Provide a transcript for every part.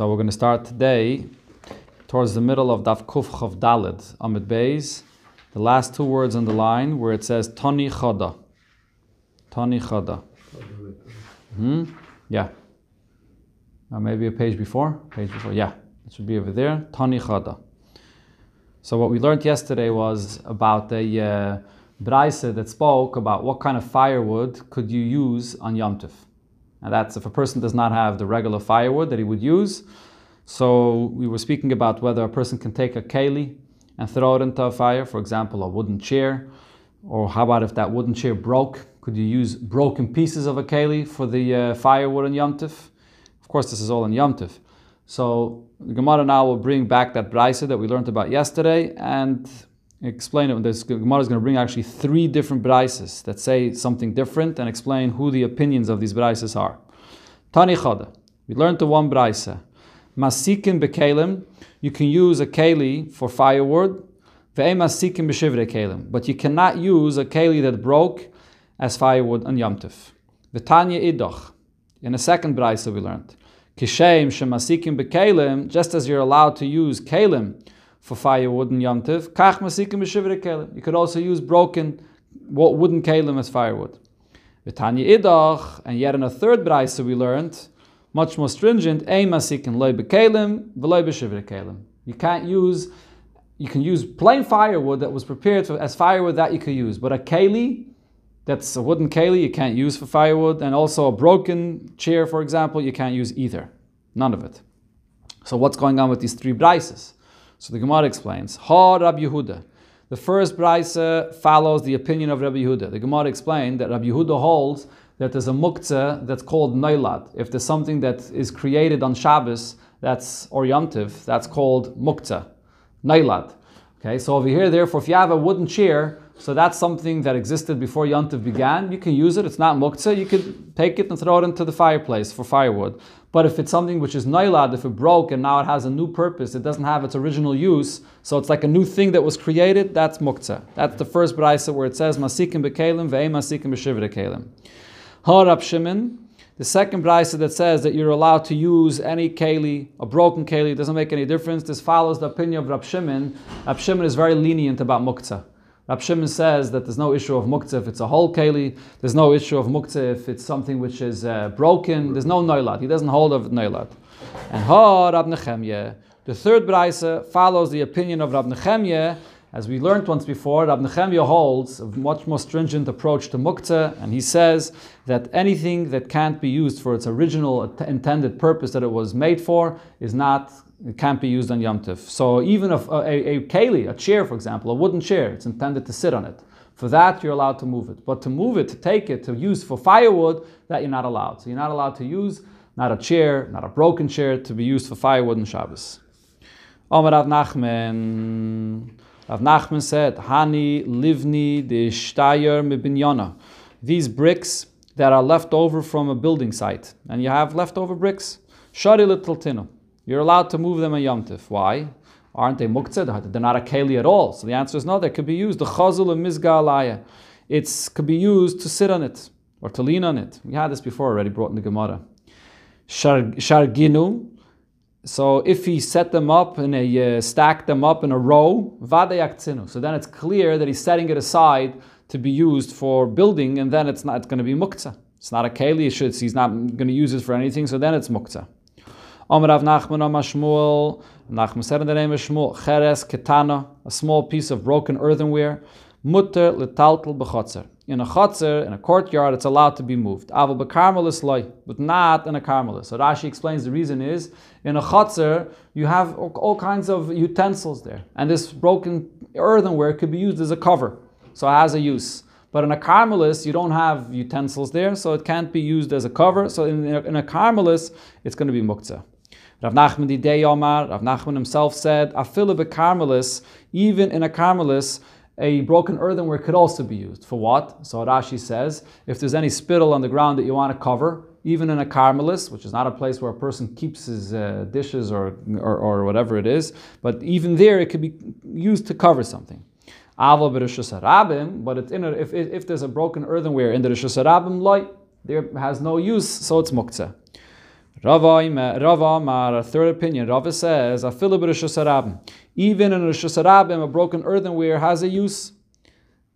So we're going to start today towards the middle of Daf Kuf Chav Dalid, Amid Beis, the last two words on the line where it says Tani Chada. Tani Chada. Hmm? Yeah. Uh, maybe a page before? Page before, yeah. It should be over there. Tani Chada. So what we learned yesterday was about the uh, that spoke about what kind of firewood could you use on Yom Tov. And that's if a person does not have the regular firewood that he would use. So we were speaking about whether a person can take a keli and throw it into a fire, for example, a wooden chair. Or how about if that wooden chair broke? Could you use broken pieces of a keli for the uh, firewood in Yom Tov? Of course, this is all in Yom Tov. So the Gemara now will bring back that brisa that we learned about yesterday and explain it. This Gemara is going to bring actually three different brises that say something different and explain who the opinions of these brises are. Tani Chada. We learned the one brisa. Masikin bekalim. You can use a keli for firewood. Ve'e masikin b'shivre kalim. But you cannot use a keli that broke as firewood on Yom Tov. V'tanya idoch. In a second brisa we learned. Kishem shemasikim bekalim. Just as you're allowed to use kalim for firewood and Yom Tov. Kach masikim kalim. You could also use broken wooden kalim as firewood. V'tanya idach, and yet in a third brisa we learned, much more stringent, ein masikim loy b'kalim v'loy b'shivre kalim. You can't use, you can use plain firewood that was prepared for, as firewood that you could use, but a keli, that's a wooden keli, you can't use for firewood, and also a broken chair, for example, you can't use either. None of it. So what's going on with these three brises? So the Gemara explains, Ha Rabbi Yehuda. The first brisa follows the opinion of Rabbi Yehuda. The Gemara explained that Rabbi Yehuda holds that there's a muktzah that's called nailad. If there's something that is created on Shabbos, that's or Yom Tiv, that's called muktzah, nailad. Okay, so over here, therefore, if you have a wooden chair, so that's something that existed before Yom Tov began. You can use it. It's not muktzah. You could take it and throw it into the fireplace for firewood. But if it's something which is nailad, if it broke and now it has a new purpose, it doesn't have its original use, so it's like a new thing that was created, that's muktzah. That's the first brisa where it says masikim bekalim ve'em masikim b'shivre kalim. Harab Shimon, the second brisa that says that you're allowed to use any keli, a broken keli, doesn't make any difference. This follows the opinion of Rab Shimon. Rab Shimon is very lenient about muktzah. Rab Shimon says that there's no issue of muktzah if it's a whole keli. There's no issue of muktzah if it's something which is uh, broken. There's no noilad. He doesn't hold of noilad. And ha Rab Nechemye, the third brisa follows the opinion of Rab Nechemye. As we learned once before, Rab Nechemye holds a much more stringent approach to muktzah, and he says that anything that can't be used for its original intended purpose that it was made for is not can't be used on Yom Tov. So even a, a, a keli, a chair, for example, a wooden chair, it's intended to sit on it. For that, you're allowed to move it. But to move it, to take it, to use for firewood, that you're not allowed. So you're not allowed to use not a chair, not a broken chair, to be used for firewood and Shabbos. Rav Nachman. Rav Nachman said, Hani livni de shtayer mibinyana. These bricks that are left over from a building site, and you have leftover bricks, shari litiltinu. You're allowed to move them a Yom Tif. Why? Aren't they muktzah? They're not a keli at all. So the answer is no, they could be used. The chazul and mizga alaya. It could be used to sit on it or to lean on it. We had this before already, brought in the Gemara. Sharginu. So if he set them up and a uh, stacked them up in a row. So then it's clear that he's setting it aside to be used for building, and then it's not going to be muktzah. It's not a keli. He's not going to use it for anything. So then it's muktzah. Omer Nachman Omer Shmuel. Nachman said in the name of Shmuel, Cheres Ketana, a small piece of broken earthenware, Mutter Letaltel Bechotzer. In a chotzer, in a courtyard, it's allowed to be moved. Aval bekarmelis loy, but not in a karmelis. So Rashi explains the reason is in a chotzer you have all kinds of utensils there, and this broken earthenware could be used as a cover, so it has a use. But in a karmelis, you don't have utensils there, so it can't be used as a cover. So in, in a karmelis, it's going to be muktzah. Rav Nachman day Omar, Rav Nachman himself said, Afila bekarmelis, even in a karmelis, a broken earthenware could also be used. For what? So Rashi says, if there's any spittle on the ground that you want to cover, even in a karmelis, which is not a place where a person keeps his uh, dishes or, or, or, whatever it is, but even there it could be used to cover something. But it's in a, if, if there's a broken earthenware in the Rishus Harabim, there has no use, so it's muktzah. Rava Amar, a third opinion. Rava says, Even in a Rishus a broken earthenware has a use.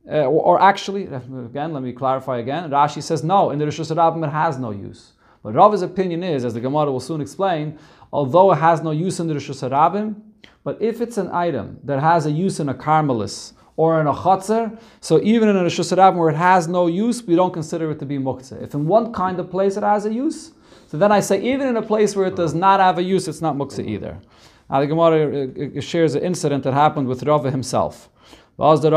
Uh, or, actually, again, let me clarify again. Rashi says no, in the Rishus it has no use. But Rava's opinion is, as the Gemara will soon explain, although it has no use in the Rishus Harabim, but if it's an item that has a use in a karmelis or in a chotzer, so even in a Rishus Harabim where it has no use, we don't consider it to be muktzah. If in one kind of place it has a use, so then I say even in a place where it does not have a use, it's not muktzah either. Now the Gemara uh, uh, shares an incident that happened with Rava himself. The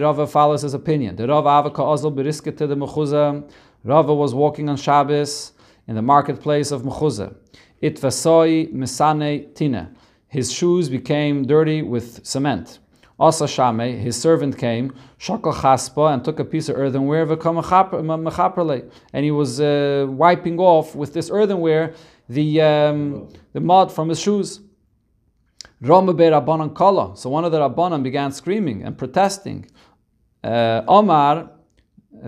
Rava follows his opinion. The Rava Rava was walking on Shabbos in the marketplace of Mechuza. It misane tina. His shoes became dirty with cement. Asa Shame, his servant came, shakal chaspa, and took a piece of earthenware, and he was uh, wiping off with this earthenware the, um, the mud from his shoes. Rabbanan Kala. So one of the Rabbanan began screaming and protesting. Uh, Omar,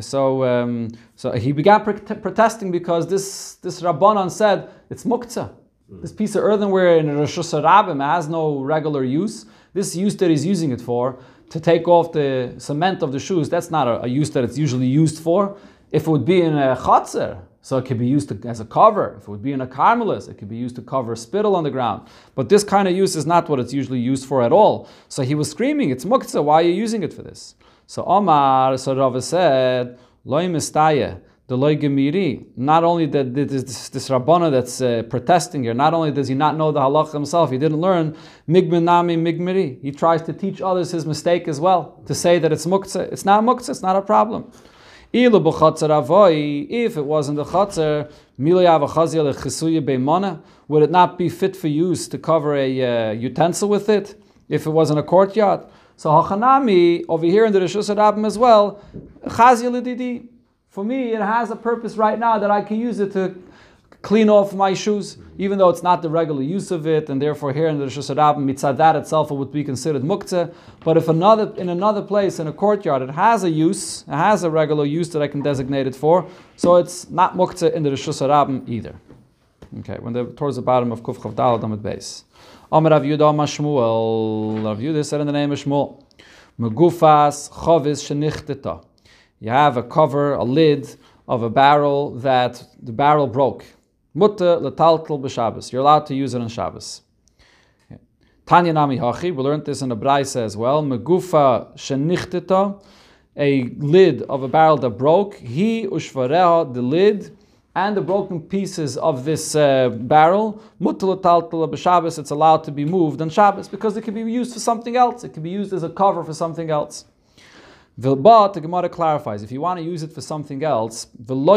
so um, so he began protesting because this this Rabbanan said it's muktzah. This piece of earthenware in Rishus Harabim has no regular use. This use that he's using it for, to take off the cement of the shoes, that's not a, a use that it's usually used for. If it would be in a chotzer, so it could be used to, as a cover. If it would be in a karmelis, it could be used to cover spittle on the ground. But this kind of use is not what it's usually used for at all. So he was screaming, "It's muktzah! Why are you using it for this?" So Omar, so Rava said, "Loy mistaya." The gemiri. Not only that this, this, this rabbana that's uh, protesting here, not only does he not know the halach himself, he didn't learn migminami migmiri. He tries to teach others his mistake as well, to say that it's muktzah. It's not muktzah, it's not a problem. If it wasn't the chatzar, would it not be fit for use to cover a uh, utensil with it if it was in a courtyard? So hachanami over here in the Rishus Rabbim as well, For me, it has a purpose right now that I can use it to clean off my shoes, even though it's not the regular use of it, and therefore here in the Rishus Harabim, mitzvah that itself would be considered muktzah. But if another in another place in a courtyard it has a use, it has a regular use that I can designate it for, so it's not muktzah in the Rishus Harabim either. Okay, when they're towards the bottom of Kuf Chav Dal Amid Beis. Amar Rav Yudah Mashmuel. Rav Yudah said in the name of Shmuel, Megufas Chavis Shenichteta. You have a cover, a lid of a barrel that the barrel broke. Mutta letaltel b'Shabbos. You're allowed to use it on Shabbos. Tanya nami hachi. We learned this in the Braisa as well. Megufa shenichteta. A lid of a barrel that broke. He ushvareha the lid and the broken pieces of this uh, barrel. Mutta letaltel b'Shabbos. It's allowed to be moved on Shabbos because it can be used for something else. It can be used as a cover for something else. But the Gemara clarifies, if you want to use it for something else, you're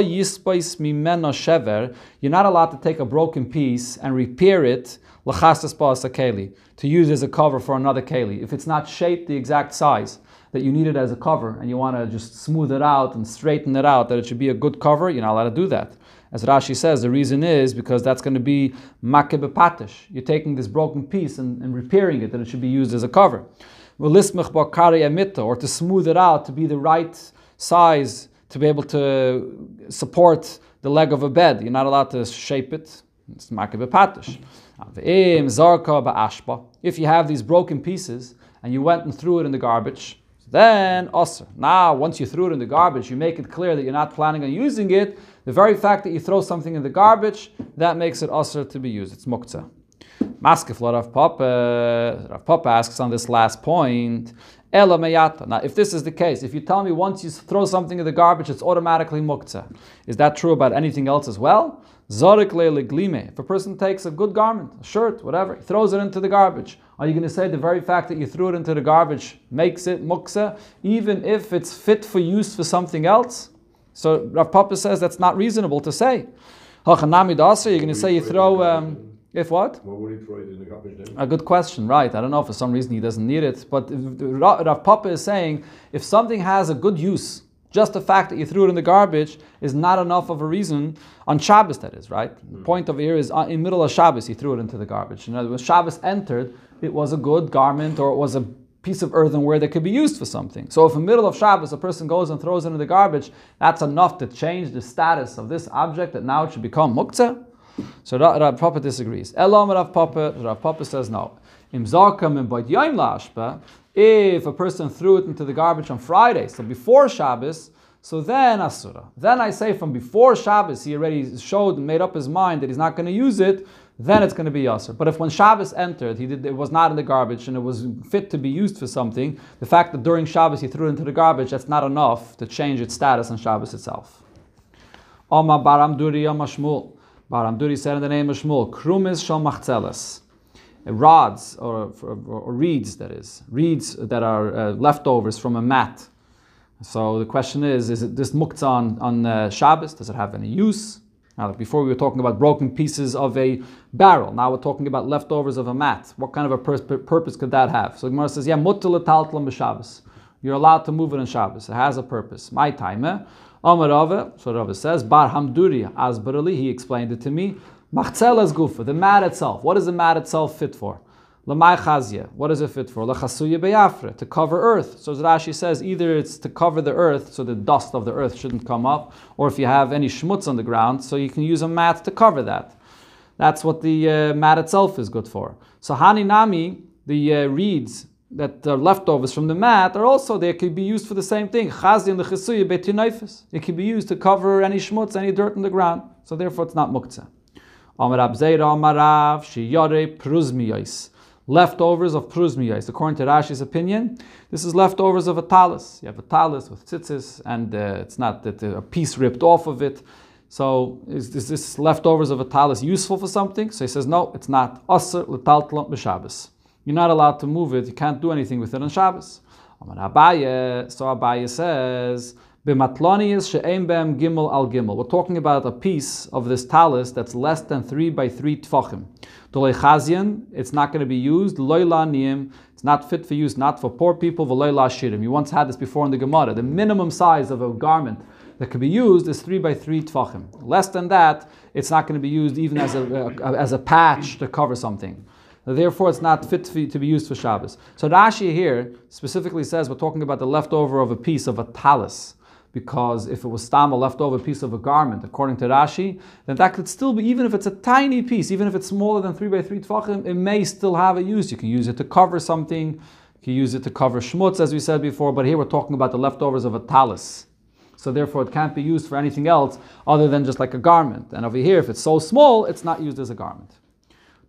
not allowed to take a broken piece and repair it to use as a cover for another keli. If it's not shaped the exact size that you need it as a cover and you want to just smooth it out and straighten it out, that it should be a good cover, you're not allowed to do that. As Rashi says, the reason is because that's going to be makebepatish. You're taking this broken piece and, and repairing it, that it should be used as a cover or to smooth it out to be the right size to be able to support the leg of a bed. You're not allowed to shape it. It's If you have these broken pieces and you went and threw it in the garbage, then usr. Now, once you threw it in the garbage, you make it clear that you're not planning on using it. The very fact that you throw something in the garbage, that makes it usr to be used. It's muktzah. Maskef Rav Papa, Rav Papa asks on this last point, Ela. Now, if this is the case, if you tell me once you throw something in the garbage, it's automatically muktzah, is that true about anything else as well? Zorik glime. If a person takes a good garment, a shirt, whatever, he throws it into the garbage, are you going to say the very fact that you threw it into the garbage makes it muktzah, even if it's fit for use for something else? So Rav Papa says that's not reasonable to say. You're going to say you throw. Um, if what? What would he throw it in the garbage then? A good question, right? I don't know. For some reason, he doesn't need it. But Rav Papa is saying if something has a good use, just the fact that you threw it in the garbage is not enough of a reason on Shabbos. That is right. Mm. The hmm. point of here is uh, in middle of Shabbos he threw it into the garbage. In other words, Shabbos entered, it was a good garment or it was a piece of earthenware that could be used for something. So if in middle of Shabbos a person goes and throws it in the garbage, that's enough to change the status of this object that now it should become muktzah. So Rav Papa disagrees. Elam Rav Papa, Rav Papa says no. Im Zarkam im if a person threw it into the garbage on Friday, so before Shabbos, so then Asura. Then I say from before Shabbos, he already showed and made up his mind that he's not going to use it, then it's going to be Yasser. But if when Shabbos entered, he did, it was not in the garbage and it was fit to be used for something, the fact that during Shabbos he threw it into the garbage, that's not enough to change its status on Shabbos itself. Oma Bar Hamduri Oma Shmuel. Bar Hamduri said in the name of Shmuel, Krumis Shal. Rods, or, or, or, reeds, that is, reeds that are uh, leftovers from a mat. So the question is, is it this muktzah on, on uh, Shabbos? Does it have any use? Now, before we were talking about broken pieces of a barrel. Now we're talking about leftovers of a mat. What kind of a pur- purpose could that have? So Gemara says, yeah, mutal b'Shabbos. You're allowed to move it in Shabbos. It has a purpose. My time. So Rava says, Bar Hamduri Asbarali, he explained it to me. Machzelas gufa, the mat itself. What is the mat itself fit for? Lamai chazia. What is it fit for? Lachasuya beyafre, to cover earth. So Rashi says either it's to cover the earth, so the dust of the earth shouldn't come up, or if you have any schmutz on the ground, so you can use a mat to cover that. That's what the uh, mat itself is good for. So hani nami, the uh, reeds that are leftovers from the mat are also they could be used for the same thing. Chazi and the chisuya betinaifis. It can be used to cover any schmutz, any dirt in the ground. So therefore, it's not muktzah. Amar Abzeira Amarav Shiyare Pruzmiyais leftovers of pruzmiyais. According to Rashi's opinion, this is leftovers of a talis. You have a talis with tzitzis, and uh, it's not that a piece ripped off of it. So is, is, this leftovers of a talis useful for something? So he says, no, it's not. Aser l'taltlam b'Shabbos. You're not allowed to move it. You can't do anything with it on Shabbos. So Abaye says, gimel al gimel. We're talking about a piece of this talis that's less than three by three tfachim. It's not going to be used. Loila niyim, it's not fit for use, not for poor people. V'loila shirim. You once had this before in the Gemara. The minimum size of a garment that could be used is three by three tfachim. Less than that, it's not going to be used even as a, a as a patch to cover something. Therefore, it's not fit to be used for Shabbos. So Rashi here specifically says we're talking about the leftover of a piece of a talis because if it was stam a leftover piece of a garment, according to Rashi, then that could still be, even if it's a tiny piece, even if it's smaller than 3 by 3 tfachim, it may still have a use. You can use it to cover something, you can use it to cover schmutz, as we said before, but here we're talking about the leftovers of a talis. So therefore it can't be used for anything else other than just like a garment. And over here, if it's so small, it's not used as a garment.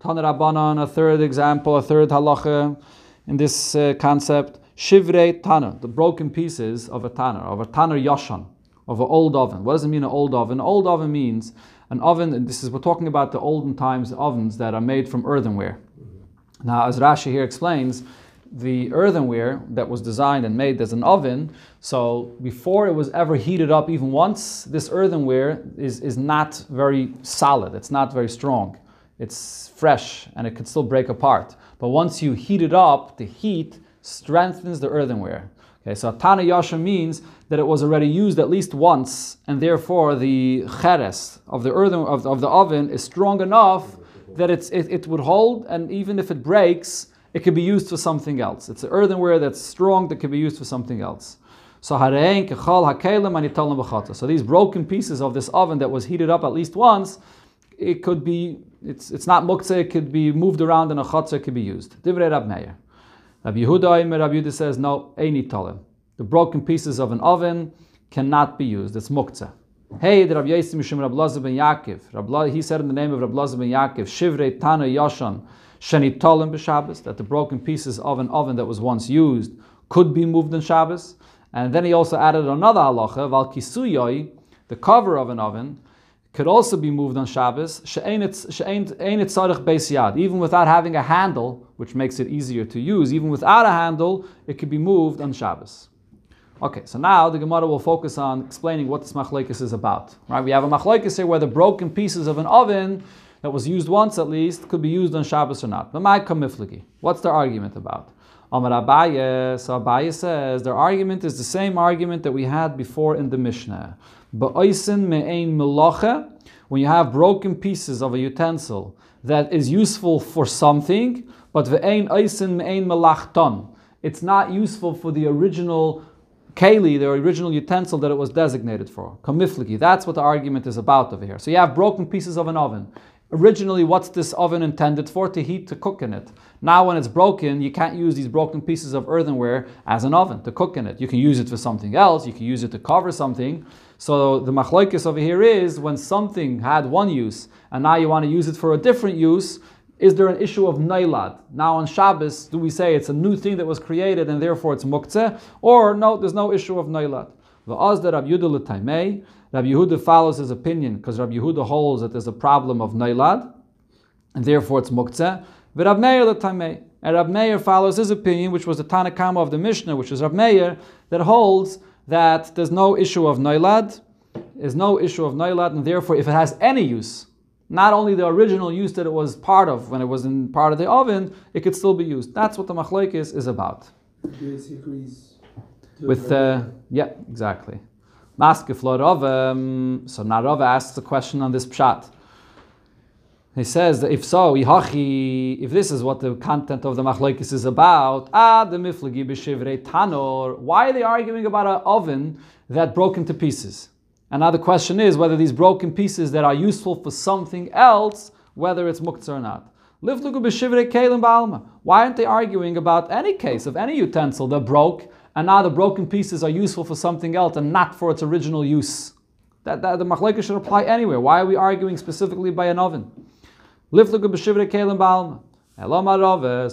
Taner Rabbanan, a third example, a third halacha in this uh, concept. Shivrei Tana, the broken pieces of a Tanner, of a Tanner Yashan, of an old oven. What does it mean, an old oven? An old oven means an oven, and this is, we're talking about the olden times ovens that are made from earthenware. Now, as Rashi here explains, the earthenware that was designed and made as an oven, so before it was ever heated up even once, this earthenware is, is not very solid, it's not very strong. It's fresh and it could still break apart. But once you heat it up, the heat strengthens the earthenware. Okay, so Tana Yasha means that it was already used at least once, and therefore the cheres of the earthen of, of the oven is strong enough that it's, it, it would hold, and even if it breaks, it could be used for something else. It's earthenware that's strong that can be used for something else. So So these broken pieces of this oven that was heated up at least once, it could be, it's, it's not muktzeh, it could be moved around and a chatzah, could be used. Divrei Rab Meir. Rabbi Yehuda, Rabbi Yehuda says, no, Eini Talim. The broken pieces of an oven cannot be used. It's muktzah. Hey, the Rabbi Yisrael Mishum Rabbi Lazar ben Yaakov. he said in the name of Rabbi Lazar ben Yaakov, Shivrei Tana Yashan, Sheni Talim b'Shabbos, that the broken pieces of an oven that was once used could be moved in Shabbos. And then he also added another halacha, Val Kisuyoi, the cover of an oven, could also be moved on Shabbos, even without having a handle, which makes it easier to use. Even without a handle, it could be moved on Shabbos. Okay, so now the Gemara will focus on explaining what this machlekes is about. Right, we have a machlekes here where the broken pieces of an oven that was used once at least could be used on Shabbos or not. But my comifhlogy, what's their argument about? Amar Abaye, so Abaye says their argument is the same argument that we had before in the Mishnah. Ba'oisin me'ein melacha, when you have broken pieces of a utensil that is useful for something, but ve'ein oisin me'ein melachton. It's not useful for the original keli, the original utensil that it was designated for. Kamifliki. That's what the argument is about over here. So you have broken pieces of an oven. Originally, what's this oven intended for? To heat, to cook in it. Now, when it's broken, you can't use these broken pieces of earthenware as an oven to cook in it. You can use it for something else. You can use it to cover something. So the machlokes over here is when something had one use and now you want to use it for a different use. Is there an issue of nailad? Now on Shabbos, do we say it's a new thing that was created and therefore it's muktzeh? Or no, there's no issue of nailad. V'az Rabbi Yehuda Rabbi Yehuda follows his opinion because Rabbi Yehuda holds that there's a problem of nailad, and therefore it's muktzeh. V'Rab Meir l'tamei. And Rab Meir follows his opinion, which was the Tanakama of the Mishnah, which is Rab Meir, that holds that there's no issue of nailad, there's no issue of nailad, and therefore if it has any use, not only the original use that it was part of when it was in part of the oven, it could still be used. That's what the machlokes is, is about. With uh, yeah, exactly. Um, so Narava asks a question on this pshat. He says that if so, if this is what the content of the machlokes is about, ah, the miflagi b'shivrei tanor. Why are they arguing about an oven that broke into pieces? And now the question is whether these broken pieces that are useful for something else, whether it's muktzah or not. Why aren't they arguing about any case of any utensil that broke and now the broken pieces are useful for something else and not for its original use. That, that the machlekes should apply anywhere. Why are we arguing specifically by an oven? So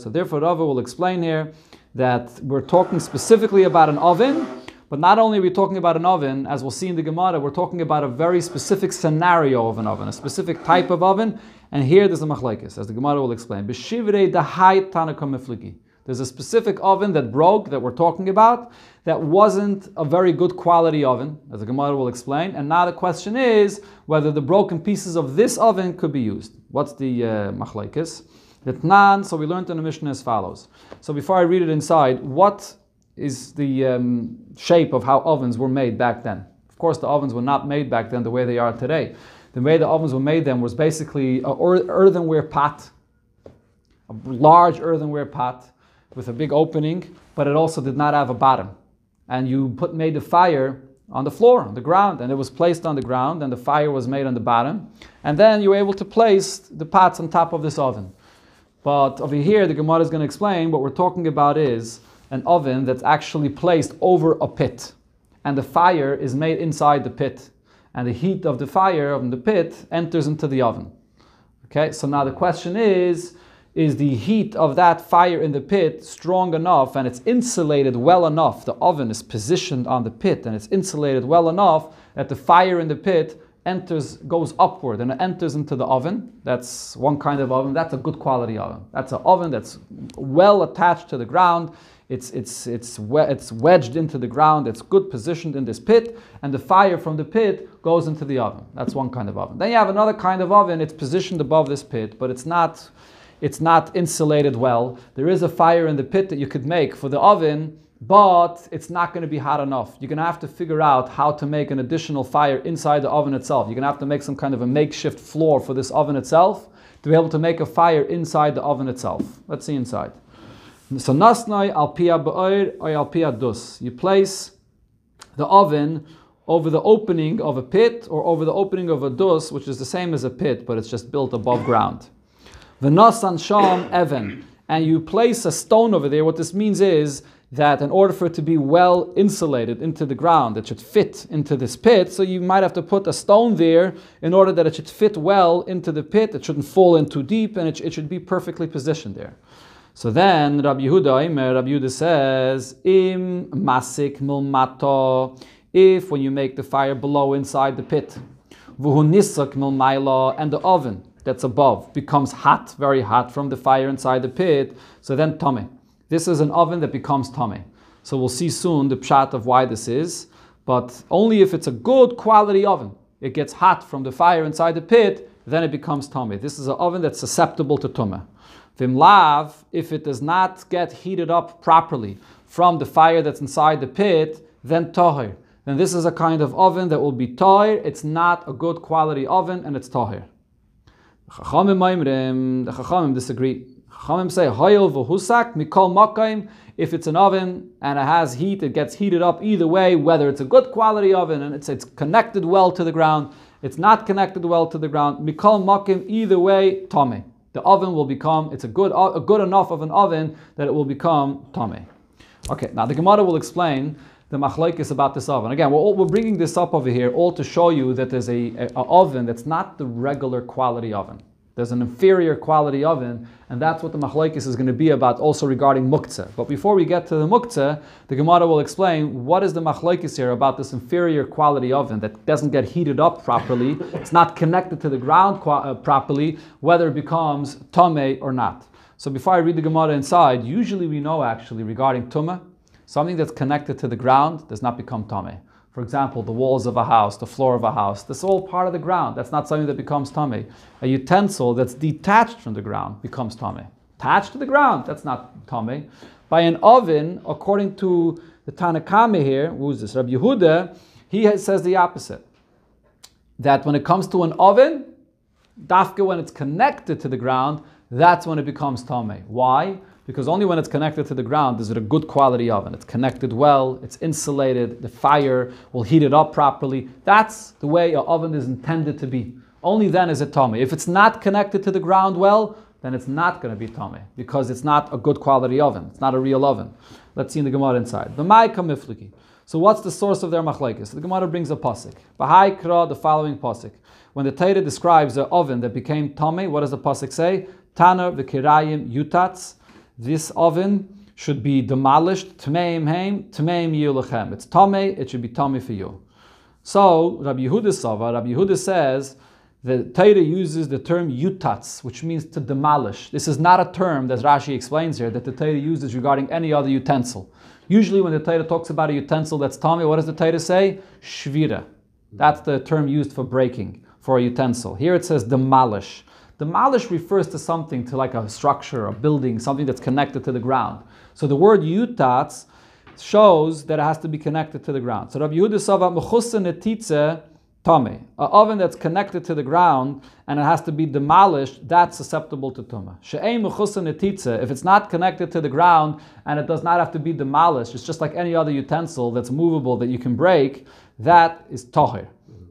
therefore, Rava will explain here that we're talking specifically about an oven, but not only are we talking about an oven, as we'll see in the Gemara, we're talking about a very specific scenario of an oven, a specific type of oven. And here there's a machlekes, as the Gemara will explain. There's a specific oven that broke that we're talking about that wasn't a very good quality oven, as the Gemara will explain. And now the question is whether the broken pieces of this oven could be used. What's the uh, machlaikis? Tnan, so we learned in the Mishnah as follows. So before I read it inside, what is the um, shape of how ovens were made back then? Of course, the ovens were not made back then the way they are today. The way the ovens were made then was basically an earthenware pot, a large earthenware pot with a big opening, but it also did not have a bottom. And you put made the fire on the floor, on the ground, and it was placed on the ground, and the fire was made on the bottom. And then you were able to place the pots on top of this oven. But over here, the Gemara is going to explain what we're talking about is an oven that's actually placed over a pit. And the fire is made inside the pit. And the heat of the fire of the pit enters into the oven. Okay, so now the question is is the heat of that fire in the pit strong enough and it's insulated well enough? The oven is positioned on the pit and it's insulated well enough that the fire in the pit enters, goes upward and it enters into the oven. That's one kind of oven. That's a good quality oven. That's an oven that's well attached to the ground. It's, it's, it's, it's wedged into the ground. It's good positioned in this pit, and the fire from the pit goes into the oven. That's one kind of oven. Then you have another kind of oven. It's positioned above this pit, but it's not it's not insulated well. There is a fire in the pit that you could make for the oven, but it's not going to be hot enough. You're going to have to figure out how to make an additional fire inside the oven itself. You're going to have to make some kind of a makeshift floor for this oven itself to be able to make a fire inside the oven itself. Let's see inside. So nasnai al ba'ir or al dus. You place the oven over the opening of a pit or over the opening of a dus, which is the same as a pit, but it's just built above ground. V'nasan sham evan, and you place a stone over there. What this means is that in order for it to be well insulated into the ground, it should fit into this pit. So you might have to put a stone there in order that it should fit well into the pit. It shouldn't fall in too deep, and it, it should be perfectly positioned there. So then Rabbi Yehuda, Rabbi Yehuda says, Im masik milmato, if when you make the fire below inside the pit, vuhu nisak milmaila, and the oven that's above becomes hot, very hot from the fire inside the pit, so then tummy. This is an oven that becomes tummy. So we'll see soon the pshat of why this is, but only if it's a good quality oven. It gets hot from the fire inside the pit, then it becomes tummy. This is an oven that's susceptible to tummy. Vimlav, if it does not get heated up properly from the fire that's inside the pit, then tahir. Then this is a kind of oven that will be tahir. It's not a good quality oven and it's tahir. Chachamim Maimrim, the Chachamim disagree. Chachamim say, Hayil v'husak mikol makayim. If it's an oven and it has heat, it gets heated up either way, whether it's a good quality oven and it's, it's connected well to the ground, It's not connected well to the ground. Mikol makim, either way, tame. The oven will become, it's a good, a good enough of an oven that it will become tame. Okay, now the Gemara will explain the machlaikis about this oven. Again, we're, all, we're bringing this up over here all to show you that there's a, a, a oven that's not the regular quality oven. There's an inferior quality oven, and that's what the machlaikis is going to be about also regarding muktzah. But before we get to the muktzah, the Gemara will explain what is the machlaikis here about this inferior quality oven that doesn't get heated up properly, it's not connected to the ground uh, properly, whether it becomes tame or not. So before I read the Gemara inside, usually we know actually regarding tumah, something that's connected to the ground does not become tame. For example, the walls of a house, the floor of a house, that's all part of the ground. That's not something that becomes tummy. A utensil that's detached from the ground becomes tummy. Attached to the ground, that's not tummy. By an oven, according to the Tanakame here, who's this? Rabbi Yehuda, he says the opposite. That when it comes to an oven, dafka when it's connected to the ground, that's when it becomes tummy. Why? Because only when it's connected to the ground is it a good quality oven. It's connected well, it's insulated, the fire will heat it up properly. That's the way an oven is intended to be. Only then is it tummy. If it's not connected to the ground well, then it's not going to be tummy because it's not a good quality oven. It's not a real oven. Let's see in the Gemara inside. The So what's the source of their machlekes? The Gemara brings a pasuk. Bahai kra, the following pasuk. When the Torah describes an oven that became tummy, what does the pasuk say? Taner v'kirayim yutats this oven should be demolished. Tmeim heim, tmeim yulachem. It's tame, it should be tame for you. So Rabbi Yehuda Sava, Rabbi Yehuda says the Torah uses the term yutatz, which means to demolish. This is not a term, as Rashi explains here, that the Torah uses regarding any other utensil. Usually, when the Torah talks about a utensil that's tame, what does the Torah say? Shvira. That's the term used for breaking for a utensil. Here it says demolish. Demolish refers to something, to like a structure, a building, something that's connected to the ground. So the word yutatz shows that it has to be connected to the ground. So Rabbi Yehuda Sava netitze tame. An oven that's connected to the ground and it has to be demolished, that's susceptible to tuma. She'ei netitze, if it's not connected to the ground and it does not have to be demolished, it's just like any other utensil that's movable that you can break, that is toher.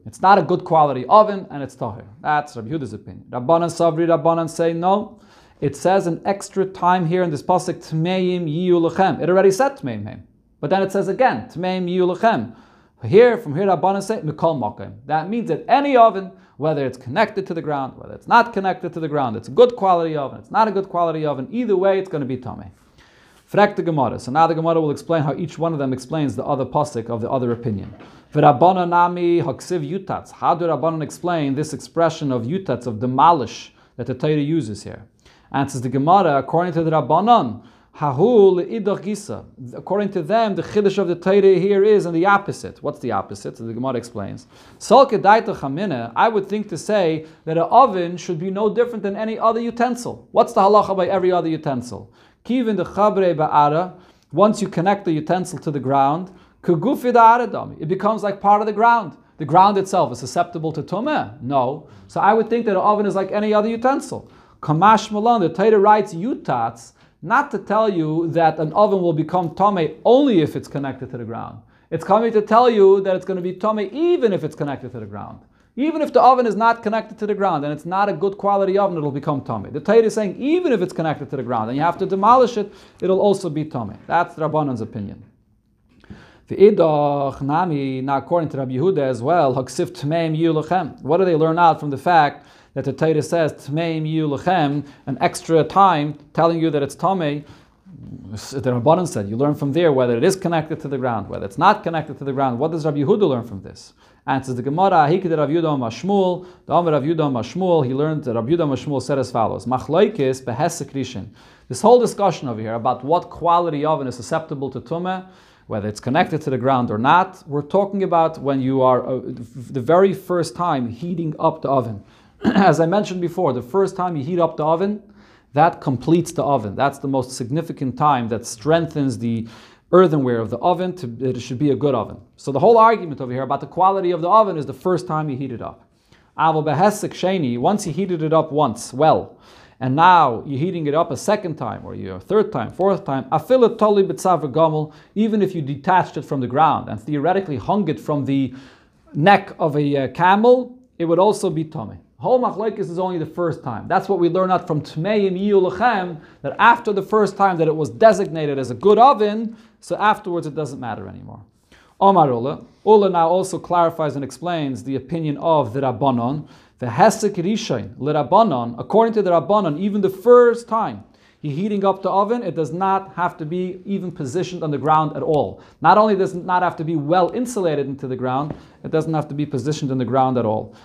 It's not a good quality oven and it's tahir. That's Rabbi Yehuda's opinion. Rabbanan Savri, Rabbanan say no. It says an extra time here in this pasuk Tmeim Yiyu It already said Tmeim But then it says again, Tmeim Yiyu Here, from here, Rabbanan say Mikol Mokim. That means that any oven, whether it's connected to the ground, whether it's not connected to the ground, it's a good quality oven, it's not a good quality oven, either way, it's going to be Tameh. Frek the Gemara. So now the Gemara will explain how each one of them explains the other pasuk of the other opinion. V'Rabbanan nami haksiv yutatz. How do Rabbanan explain this expression of yutatz, of demolish, that the Torah uses here? Answers the Gemara, according to the Rabbanan, Hahul gisa. According to them, the chiddush of the Torah here is in the opposite. What's the opposite? The Gemara explains. I would think to say that an oven should be no different than any other utensil. What's the halacha by every other utensil? Kivin the chabre ba'ara. Once you connect the utensil to the ground, kugufi da'aradami, it becomes like part of the ground. The ground itself is susceptible to tumah? No. So I would think that an oven is like any other utensil. Kamash Malan, the Torah writes yutats, not to tell you that an oven will become tame only if it's connected to the ground. It's coming to tell you that it's going to be tame even if it's connected to the ground. Even if the oven is not connected to the ground and it's not a good quality oven, it'll become tame. The Torah is saying even if it's connected to the ground and you have to demolish it, it'll also be tame. That's the Rabbanan's opinion. The idach nami, now according to Rabbi Yehuda as well, haksif. What do they learn out from the fact that the Torah says tmeim yulachem, an extra time telling you that it's tame? The Rabbanan said, you learn from there whether it is connected to the ground, whether it's not connected to the ground. What does Rabbi Yehuda learn from this? Answers the Gemara, Hikid Rav Yudam Mashmul, the Amr Rav Yudam Mashmul, he learned that Rav Yudam Mashmul said as follows, Machloikis behesek This whole discussion over here about what quality oven is susceptible to tumah, whether it's connected to the ground or not. We're talking about when you are uh, the very first time heating up the oven. As I mentioned before, the first time you heat up the oven, that completes the oven. That's the most significant time that strengthens the earthenware of the oven to it should be a good oven. So the whole argument over here about the quality of the oven is the first time you heat it up. Once you heated it up once, well, and now you're heating it up a second time, or you a third time, fourth time, even if you detached it from the ground and theoretically hung it from the neck of a uh, camel, it would also be tummy. Whole machlekes is only the first time. That's what we learn out from Tmeim Yulachem, that after the first time that it was designated as a good oven, so afterwards it doesn't matter anymore. Omar Ula. Ula now also clarifies and explains the opinion of the Rabbanon. The Hesek Rishain, Rabbanon, according to the Rabbanon, even the first time you're heating up the oven, it does not have to be even positioned on the ground at all. Not only does it not have to be well insulated into the ground, it doesn't have to be positioned in the ground at all.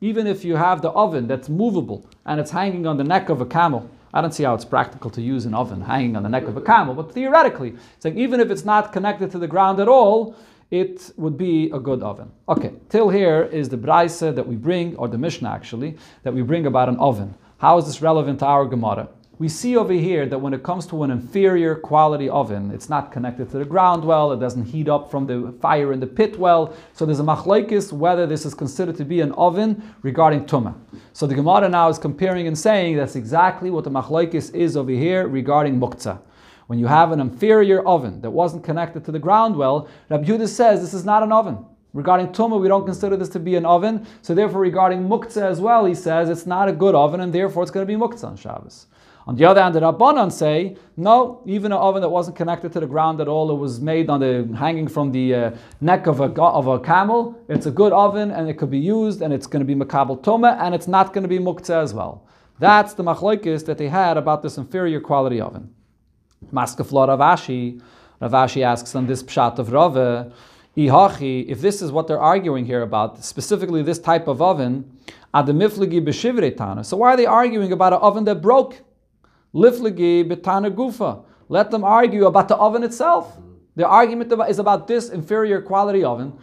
Even if you have the oven that's movable and it's hanging on the neck of a camel, I don't see how it's practical to use an oven hanging on the neck of a camel, but theoretically, it's like even if it's not connected to the ground at all, it would be a good oven. Okay, till here is the braise that we bring, or the Mishnah actually, that we bring about an oven. How is this relevant to our Gemara? We see over here that when it comes to an inferior quality oven, it's not connected to the ground well, it doesn't heat up from the fire in the pit well. So there's a machlaikis whether this is considered to be an oven regarding tumah. So the Gemara now is comparing and saying that's exactly what the machlaikis is over here regarding muktzah. When you have an inferior oven that wasn't connected to the ground well, Rabbi Yehuda says this is not an oven. Regarding Tumah, we don't consider this to be an oven. So therefore, regarding Muktzah as well, he says it's not a good oven, and therefore it's going to be Muktzah on Shabbos. On the other hand, the Rabbanan say, no, even an oven that wasn't connected to the ground at all, it was made on the hanging from the uh, neck of a, of a camel, it's a good oven, and it could be used, and it's going to be Makabal Toma and it's not going to be Muktzah as well. That's the machlokes that they had about this inferior quality oven. Maskafla Rav Ashi, Ravashi asks on this pshat of Rava, Ihachi, if this is what they're arguing here about, specifically this type of oven, adamifligi b'shivretana. So why are they arguing about an oven that broke? B'tana gufa. Let them argue about the oven itself. The argument is about this inferior quality oven,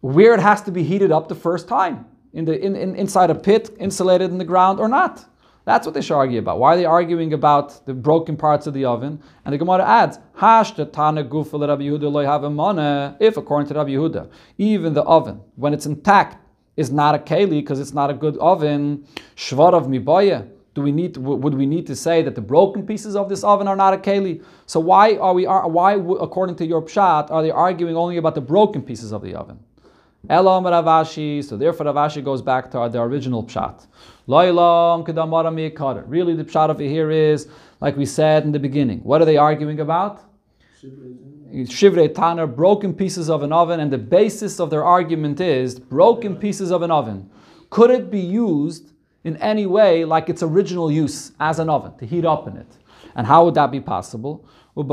where it has to be heated up the first time, in the in, in, inside a pit, insulated in the ground or not. That's what they should argue about. Why are they arguing about the broken parts of the oven? And the Gemara adds, Hash If according to Rabbi Yehuda, even the oven, when it's intact, is not a keli because it's not a good oven. Shvarav miboye. Do we need? would we need to say that the broken pieces of this oven are not a keli? So why are we? Why, according to your pshat, are they arguing only about the broken pieces of the oven? Elam Rav Ashi. So therefore, Rav Ashi goes back to the original pshat. Really, the pshat over here is like we said in the beginning. What are they arguing about? Shivrei Tana, broken pieces of an oven, and the basis of their argument is broken pieces of an oven. Could it be used in any way like its original use as an oven, to heat up in it? And how would that be possible? We're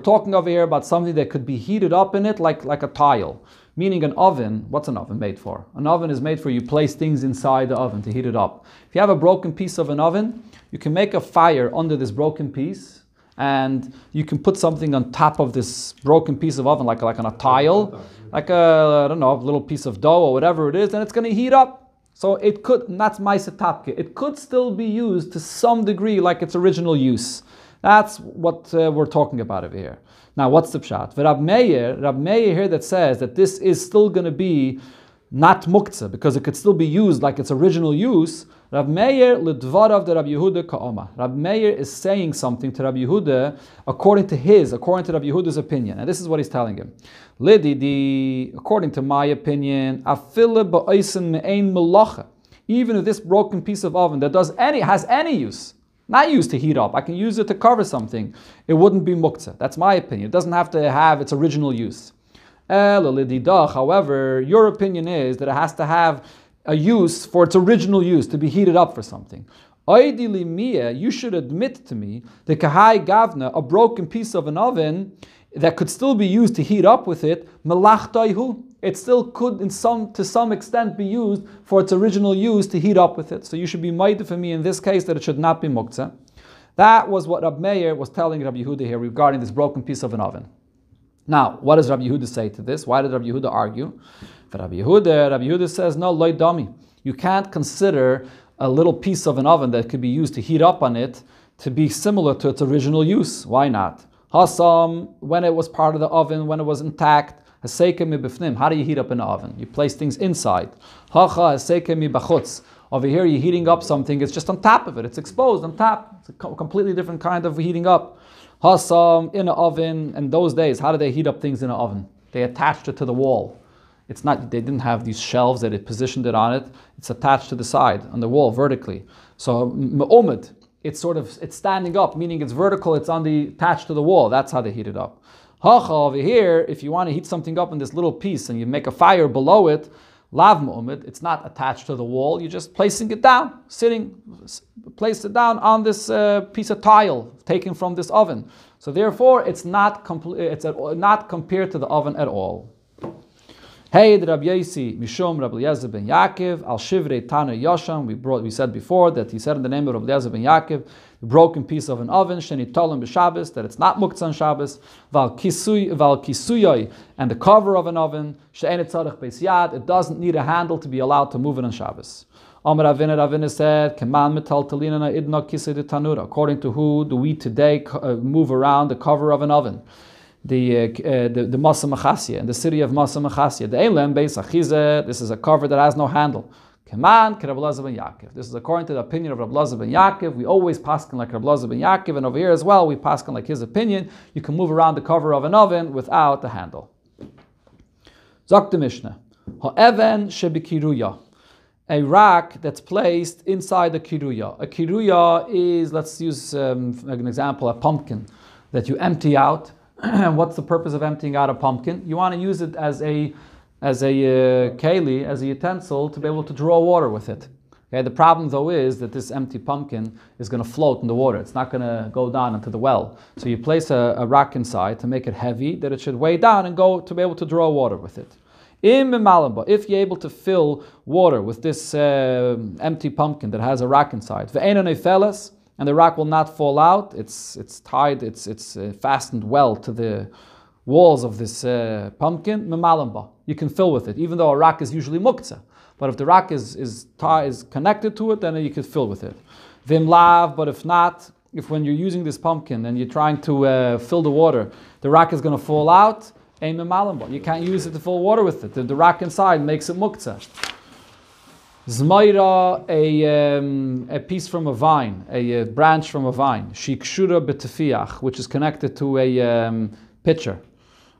talking over here about something that could be heated up in it like, like a tile. Meaning an oven, what's an oven made for? An oven is made for you place things inside the oven to heat it up. If you have a broken piece of an oven, you can make a fire under this broken piece and you can put something on top of this broken piece of oven, like, like on a tile, like a, I don't know, a little piece of dough or whatever it is, and it's going to heat up. So it could, that's tapke. It could still be used to some degree like its original use. That's what uh, we're talking about over here. Now, what's the pshat? Rab Meir, Rab Meir here that says that this is still going to be not muktzah because it could still be used like its original use. Rab Meir lidvarav de Rab Yehuda ka'oma. Rab Meir is saying something to Rab Yehuda according to his, according to Rab Yehuda's opinion, and this is what he's telling him. Lididi, according to my opinion, afile ba'oisen me'ein melacha. Even if this broken piece of oven that does any has any use, not used to heat up. I can use it to cover something. It wouldn't be muktzah. That's my opinion. It doesn't have to have its original use. Eh, however, your opinion is that it has to have a use for its original use, to be heated up for something. You should admit to me the kahai gavna, a broken piece of an oven that could still be used to heat up with it, it still could, in some to some extent, be used for its original use to heat up with it. So you should be made for me in this case that it should not be muktzah. That was what Rab Meir was telling Rabbi Yehuda here regarding this broken piece of an oven. Now, what does Rabbi Yehuda say to this? Why did Rabbi Yehuda argue? Rabbi Yehuda, Rabbi Yehuda says, no, loy dummy. You can't consider a little piece of an oven that could be used to heat up on it to be similar to its original use. Why not? Hasam, when it was part of the oven, when it was intact, how do you heat up an oven? You place things inside. Over here, you're heating up something, it's just on top of it, it's exposed on top. It's a completely different kind of heating up. Hasam in an oven, in those days, how do they heat up things in an oven? They attached it to the wall. It's not. They didn't have these shelves that it positioned it on it. It's attached to the side on the wall vertically. So me'omid, it's sort of it's standing up, meaning it's vertical. It's on the attached to the wall. That's how they heat it up. Hacha over here, if you want to heat something up in this little piece and you make a fire below it, lav mu'umid, it's not attached to the wall. You're just placing it down, sitting, place it down on this uh, piece of tile taken from this oven. So therefore, it's not compl- it's not compared to the oven at all. Hey, the Rabbi Yasi, Mishom Rabbi Eliezer ben Yaakov, Al Shivrei Tana Yosham. We brought, we said before that he said in the name of Rabbi Eliezer ben Yaakov, the broken piece of an oven, Sheni Tolim b'Shabbos, that it's not muktzah on Shabbos, Val Kisuy, Val Kisuyoi, and the cover of an oven, She'enet Tzarech Beis it doesn't need a handle to be allowed to move it on Shabbos. Amar Ravina Ravina said, "Keman metal talinana idna kisei tanura." According to who do we today uh, move around the cover of an oven? The uh, uh, the, the Masa Machasia, in the city of Masa Machasia. The Elam Beis Achize, this is a cover that has no handle. Keman Rabbi ben Yaakov. This is according to the opinion of Rabbi ben Yaakov. We always paskin like Rabbi ben Yaakov, and over here as well, we paskin like his opinion. You can move around the cover of an oven without the handle. Zok the Mishnah. Ha'even shebikiruya. A rack that's placed inside the kiruya. A kiruya is, let's use um, an example, a pumpkin that you empty out what's the purpose of emptying out a pumpkin? You want to use it as a as a uh, keli, as a utensil, to be able to draw water with it. Okay, the problem though is that this empty pumpkin is going to float in the water. It's not going to go down into the well. So you place a, a rock inside to make it heavy, that it should weigh down and go to be able to draw water with it. In Malamba, if you're able to fill water with this uh, empty pumpkin that has a rock inside, and the rock will not fall out. It's it's tied. It's it's uh, fastened well to the walls of this uh, pumpkin. Memalamba. You can fill with it, even though a rock is usually muktzah. But if the rock is is tie, is connected to it, then you can fill with it. Vim lav. But if not, if when you're using this pumpkin and you're trying to uh, fill the water, the rock is going to fall out. A memalumba. You can't use it to fill water with it. The, the rock inside makes it muktzah. Zmaira, a, um, a piece from a vine, a, a branch from a vine. Shikshura b'tefiach, which is connected to a um, pitcher.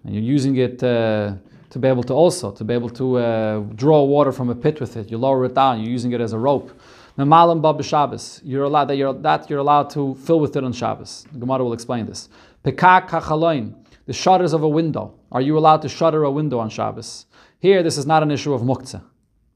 And you're using it uh, to be able to also, to be able to uh, draw water from a pit with it. You lower it down, you're using it as a rope. Namalam bab Shabbos. You're allowed that you're, that you're allowed to fill with it on Shabbos. The Gemara will explain this. Pekak kachaloin, the shutters of a window. Are you allowed to shutter a window on Shabbos? Here, this is not an issue of muktzah.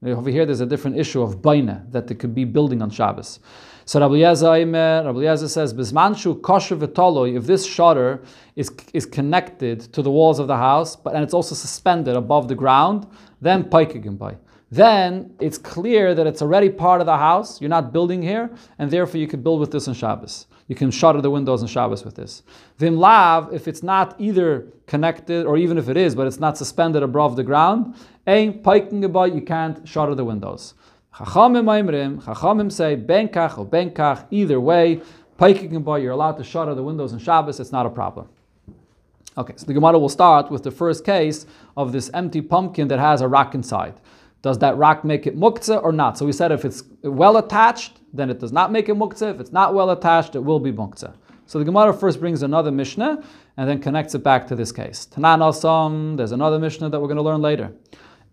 Over here, there's a different issue of baina that they could be building on Shabbos. So Rabbi Yezer says, "Bismanshu kosher v'toloi." If this shutter is is connected to the walls of the house, but and it's also suspended above the ground, then paikigim by. Then it's clear that it's already part of the house. You're not building here, and therefore you could build with this on Shabbos. You can shutter the windows on Shabbos with this. Vim lav, if it's not either connected or even if it is, but it's not suspended above the ground, ein piking about, you can't shutter the windows. Chachamim Maimrim, Chachamim say benkach or benkach, either way, piking about, you're allowed to shutter the windows on Shabbos, it's not a problem. Okay, so the Gemara will start with the first case of this empty pumpkin that has a rock inside. Does that rock make it muktzah or not? So we said if it's well attached, then it does not make it muktzah. If it's not well attached, it will be muktzah. So the Gemara first brings another Mishnah and then connects it back to this case. Tanan Asam, there's another Mishnah that we're going to learn later.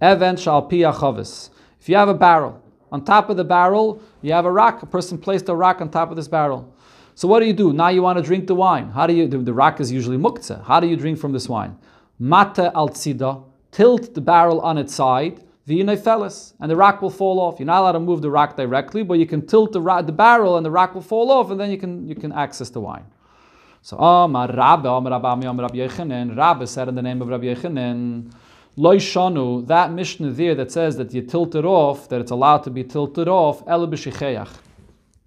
Even shal chavis. If you have a barrel, on top of the barrel, you have a rock. A person placed a rock on top of this barrel. So what do you do? Now you want to drink the wine. How do you? The, the rock is usually muktzah. How do you drink from this wine? Mata al tzida. Tilt the barrel on its side V'yinefeles, and the rock will fall off. You're not allowed to move the rock directly, but you can tilt the, the barrel and the rock will fall off, and then you can you can access the wine. So Amar Rabbah, Amar Rabbi Amar Rabbi Yechanan, Rabbah said in the name of Rabbi Yechanan, Loi Shanu, that Mishnah there that says that you tilt it off, that it's allowed to be tilted off, El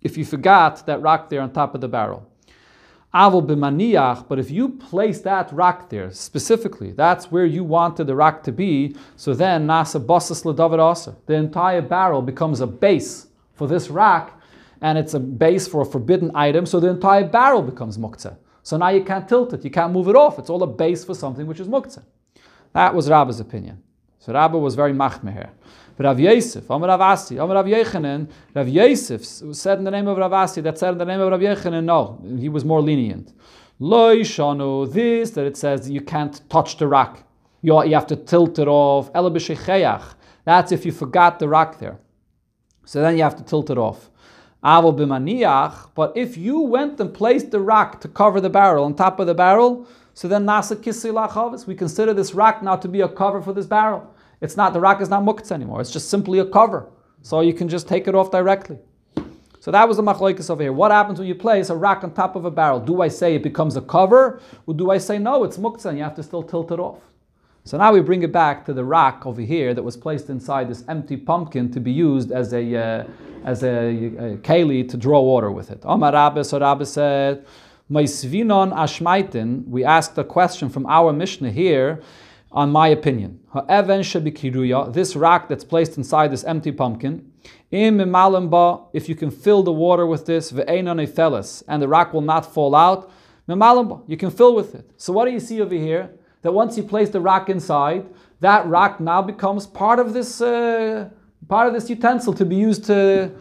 If you forgot that rock there on top of the barrel. Avol b'maniach, but if you place that rock there specifically, that's where you wanted the rock to be. So then nasa basas l'david asa. The entire barrel becomes a base for this rock, and it's a base for a forbidden item. So the entire barrel becomes muktzah. So now you can't tilt it, you can't move it off. It's all a base for something which is muktzah. That was Rabba's opinion. So Rabba was very machmeh here. Rav Yosef, Amar Rav Asi, Amar Rav Yechanan, Rav Yosef said in the name of Rav Asi, that said in the name of Rav Yechanan, no, he was more lenient. Lo shanu, this, that it says you can't touch the rock. You, you have to tilt it off. Ela b'shecheyach. That's if you forgot the rock there. So then you have to tilt it off. Aval b'maniach. But if you went and placed the rock to cover the barrel on top of the barrel, so then nasa kisi lachavis. We consider this rock now to be a cover for this barrel. It's not the rock is not muktzah anymore. It's just simply a cover. So you can just take it off directly. So that was the machlokes over here. What happens when you place a rock on top of a barrel? Do I say it becomes a cover, or do I say no, it's muktzah and you have to still tilt it off? So now we bring it back to the rock over here that was placed inside this empty pumpkin to be used as a uh, as a, a keli to draw water with it. Omar Rabbah, so Rabbah said, Maisvinon ashmaitin. We asked a question from our Mishnah here on my opinion. Ha'even shebikiruya, this rock that's placed inside this empty pumpkin, if you can fill the water with this, and the rock will not fall out, you can fill with it. So what do you see over here? That once you place the rock inside, that rock now becomes part of this uh, part of this utensil to be used to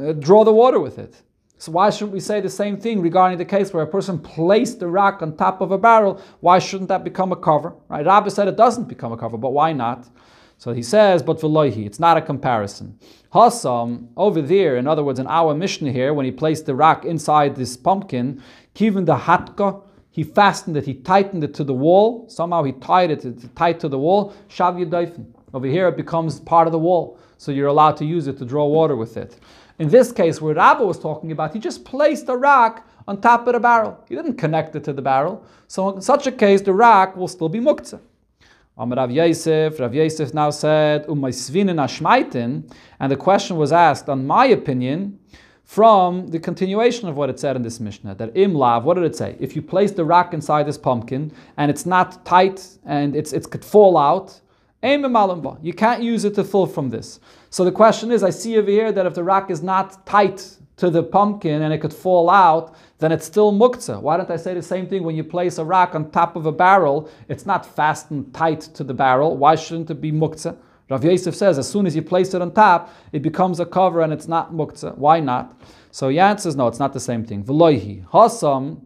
uh, draw the water with it. So why shouldn't we say the same thing regarding the case where a person placed the rock on top of a barrel? Why shouldn't that become a cover? Right? Rabbah said it doesn't become a cover, but why not? So he says, but veloihi, it's not a comparison. Hassam, over there, in other words, in our Mishnah here, when he placed the rock inside this pumpkin, kivin the hatka, he fastened it, he tightened it to the wall. Somehow he tied it tight to the wall. Shav. Over here it becomes part of the wall. So you're allowed to use it to draw water with it. In this case, where Rabba was talking about, he just placed a rock on top of the barrel. He didn't connect it to the barrel. So in such a case, the rock will still be muktzah. Amar Rav Yosef, Rav Yosef now said, Umaisvinin ashmaitin, and the question was asked, on my opinion, from the continuation of what it said in this Mishnah, that im lav, what did it say? If you place the rock inside this pumpkin and it's not tight and it's, it could fall out, you can't use it to fill from this. So the question is, I see over here that if the rock is not tight to the pumpkin and it could fall out, then it's still muktzah. Why don't I say the same thing when you place a rock on top of a barrel? It's not fastened tight to the barrel. Why shouldn't it be muktzah? Rav Yosef says, as soon as you place it on top, it becomes a cover and it's not muktzah. Why not? So he answers, no, it's not the same thing. V'loihi. Hasam,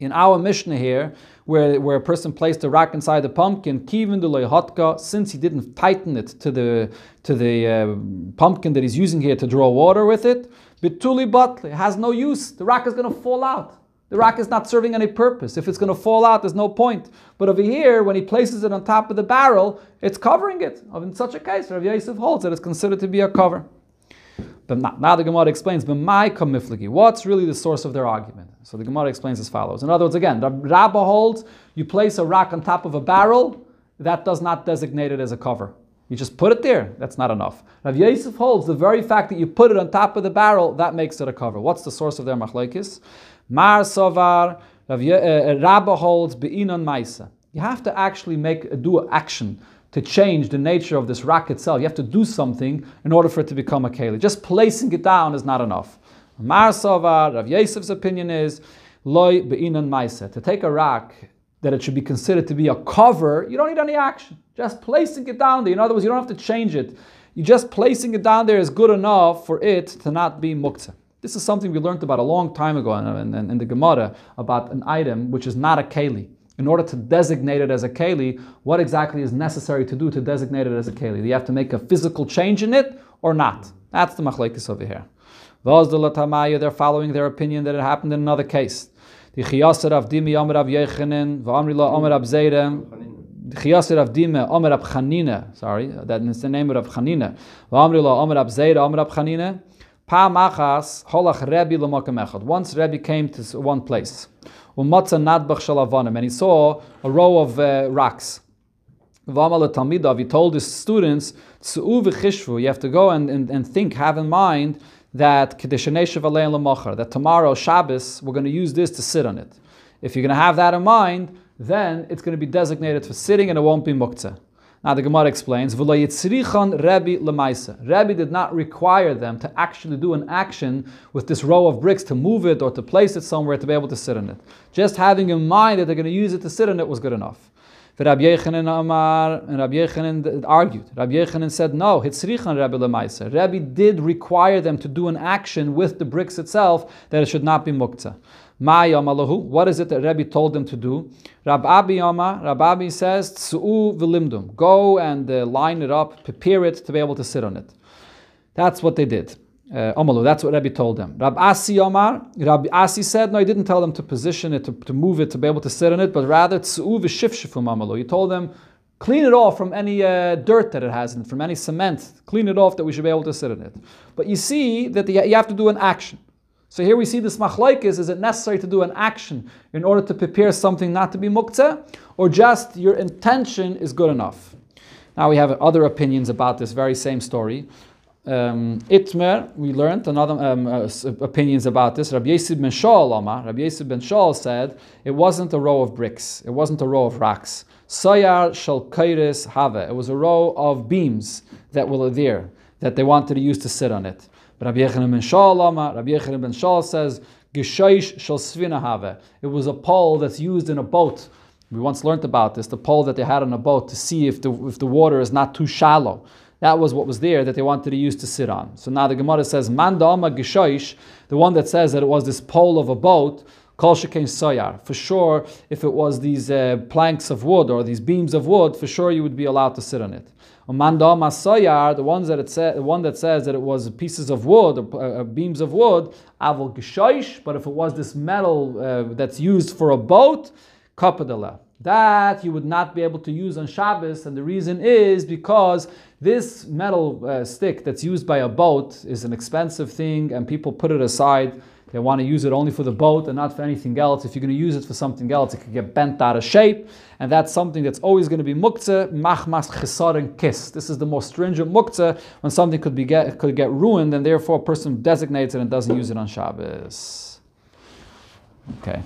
in our Mishnah here, where, where a person placed a rock inside the pumpkin, kivin hotka, since he didn't tighten it to the to the uh, pumpkin that he's using here to draw water with it, bituli batle, it has no use. The rock is going to fall out. The rock is not serving any purpose. If it's going to fall out, there's no point. But over here, when he places it on top of the barrel, it's covering it. In such a case, Rav Yosef holds that it's considered to be a cover. But now the Gemara explains, but my kamiflagi. What's really the source of their argument? So the Gemara explains as follows. In other words, again, the Rabbah holds you place a rock on top of a barrel, that does not designate it as a cover. You just put it there, that's not enough. Rav Yosef holds the very fact that you put it on top of the barrel, that makes it a cover. What's the source of their machlekes? Mar Sovar, uh, uh, Rabbah holds Be'inon Maisa. You have to actually make do action to change the nature of this rock itself. You have to do something in order for it to become a keli. Just placing it down is not enough. Mar Sovar, Rav Yosef's opinion is loy be'inan maisa. To take a rock that it should be considered to be a cover, you don't need any action. Just placing it down there. In other words, you don't have to change it. You just placing it down there is good enough for it to not be muktzah. This is something we learned about a long time ago in, in, in the Gemara about an item which is not a keli in order to designate it as a keli, what exactly is necessary to do to designate it as a keli? Do you have to make a physical change in it or not? That's the machlekes over here. They're following their opinion that it happened in another case. The chiyasir of dimi omer av yechanin, lo omer av the of omer chanina, sorry, that is the name of Chanina. V'amri lo omer av zeirem, omer av chanina. Once Rebbe came to one place. And he saw a row of uh, rocks. He told his students, you have to go and, and, and think, have in mind that that tomorrow Shabbos we're going to use this to sit on it. If you're going to have that in mind, then it's going to be designated for sitting and it won't be muktzah. Now the Gemara explains, Rebbe Rebbe did not require them to actually do an action with this row of bricks to move it or to place it somewhere to be able to sit on it. Just having in mind that they're going to use it to sit on it was good enough. Rabbi and Rabbi Yechanan argued. Rabbi Yechanan said, no, Hitzrichan Rabbi Lemaisa. Rabbi did require them to do an action with the bricks itself that it should not be muktzah. What is it that Rabbi told them to do? Rab Abi Yama, Rab Abi says, Tsu'u v'limdum. Go and uh, line it up, prepare it to be able to sit on it. That's what they did. Uh, Omalu, that's what Rabbi told them. Rab Asi Omar, Rabbi Asi said, no, he didn't tell them to position it, to, to move it, to be able to sit on it, but rather Tsu'u v'shifshifum Omalu. He told them, clean it off from any uh, dirt that it has in it, from any cement. Clean it off that we should be able to sit in it. But you see that the, you have to do an action. So here we see this machlaikis, is it necessary to do an action in order to prepare something not to be muktzah, or just your intention is good enough? Now we have other opinions about this very same story. Um, Itmer, we learned another um, uh, opinions about this. Rabbi Yisib ben Shaul Rabbi Yisib ben Shaul said it wasn't a row of bricks, it wasn't a row of rocks. Sayar shal kairis have. It was a row of beams that were there that they wanted to use to sit on it. Rabbi Yechanan ben Shaul Rabbi ben Shaul says, Geshaish shal have. It was a pole that's used in a boat. We once learned about this, the pole that they had on a boat to see if the, if the water is not too shallow. That was what was there that they wanted to use to sit on. So now the Gemara says, Mandama Geshaish, the one that says that it was this pole of a boat, Kol Shekain Soyar. For sure, if it was these uh, planks of wood or these beams of wood, for sure you would be allowed to sit on it. Manda Masoyar, the ones that it said, the one that says that it was pieces of wood, or, uh, beams of wood, avol. But if it was this metal uh, that's used for a boat, kapadala. That you would not be able to use on Shabbos, and the reason is because this metal uh, stick that's used by a boat is an expensive thing, and people put it aside they want to use it only for the boat and not for anything else. If you're going to use it for something else, it could get bent out of shape. And that's something that's always going to be muktzah, machmas chesarin kis. This is the most stringent muktzah when something could, be get, could get ruined and therefore a person designates it and doesn't use it on Shabbos. Okay.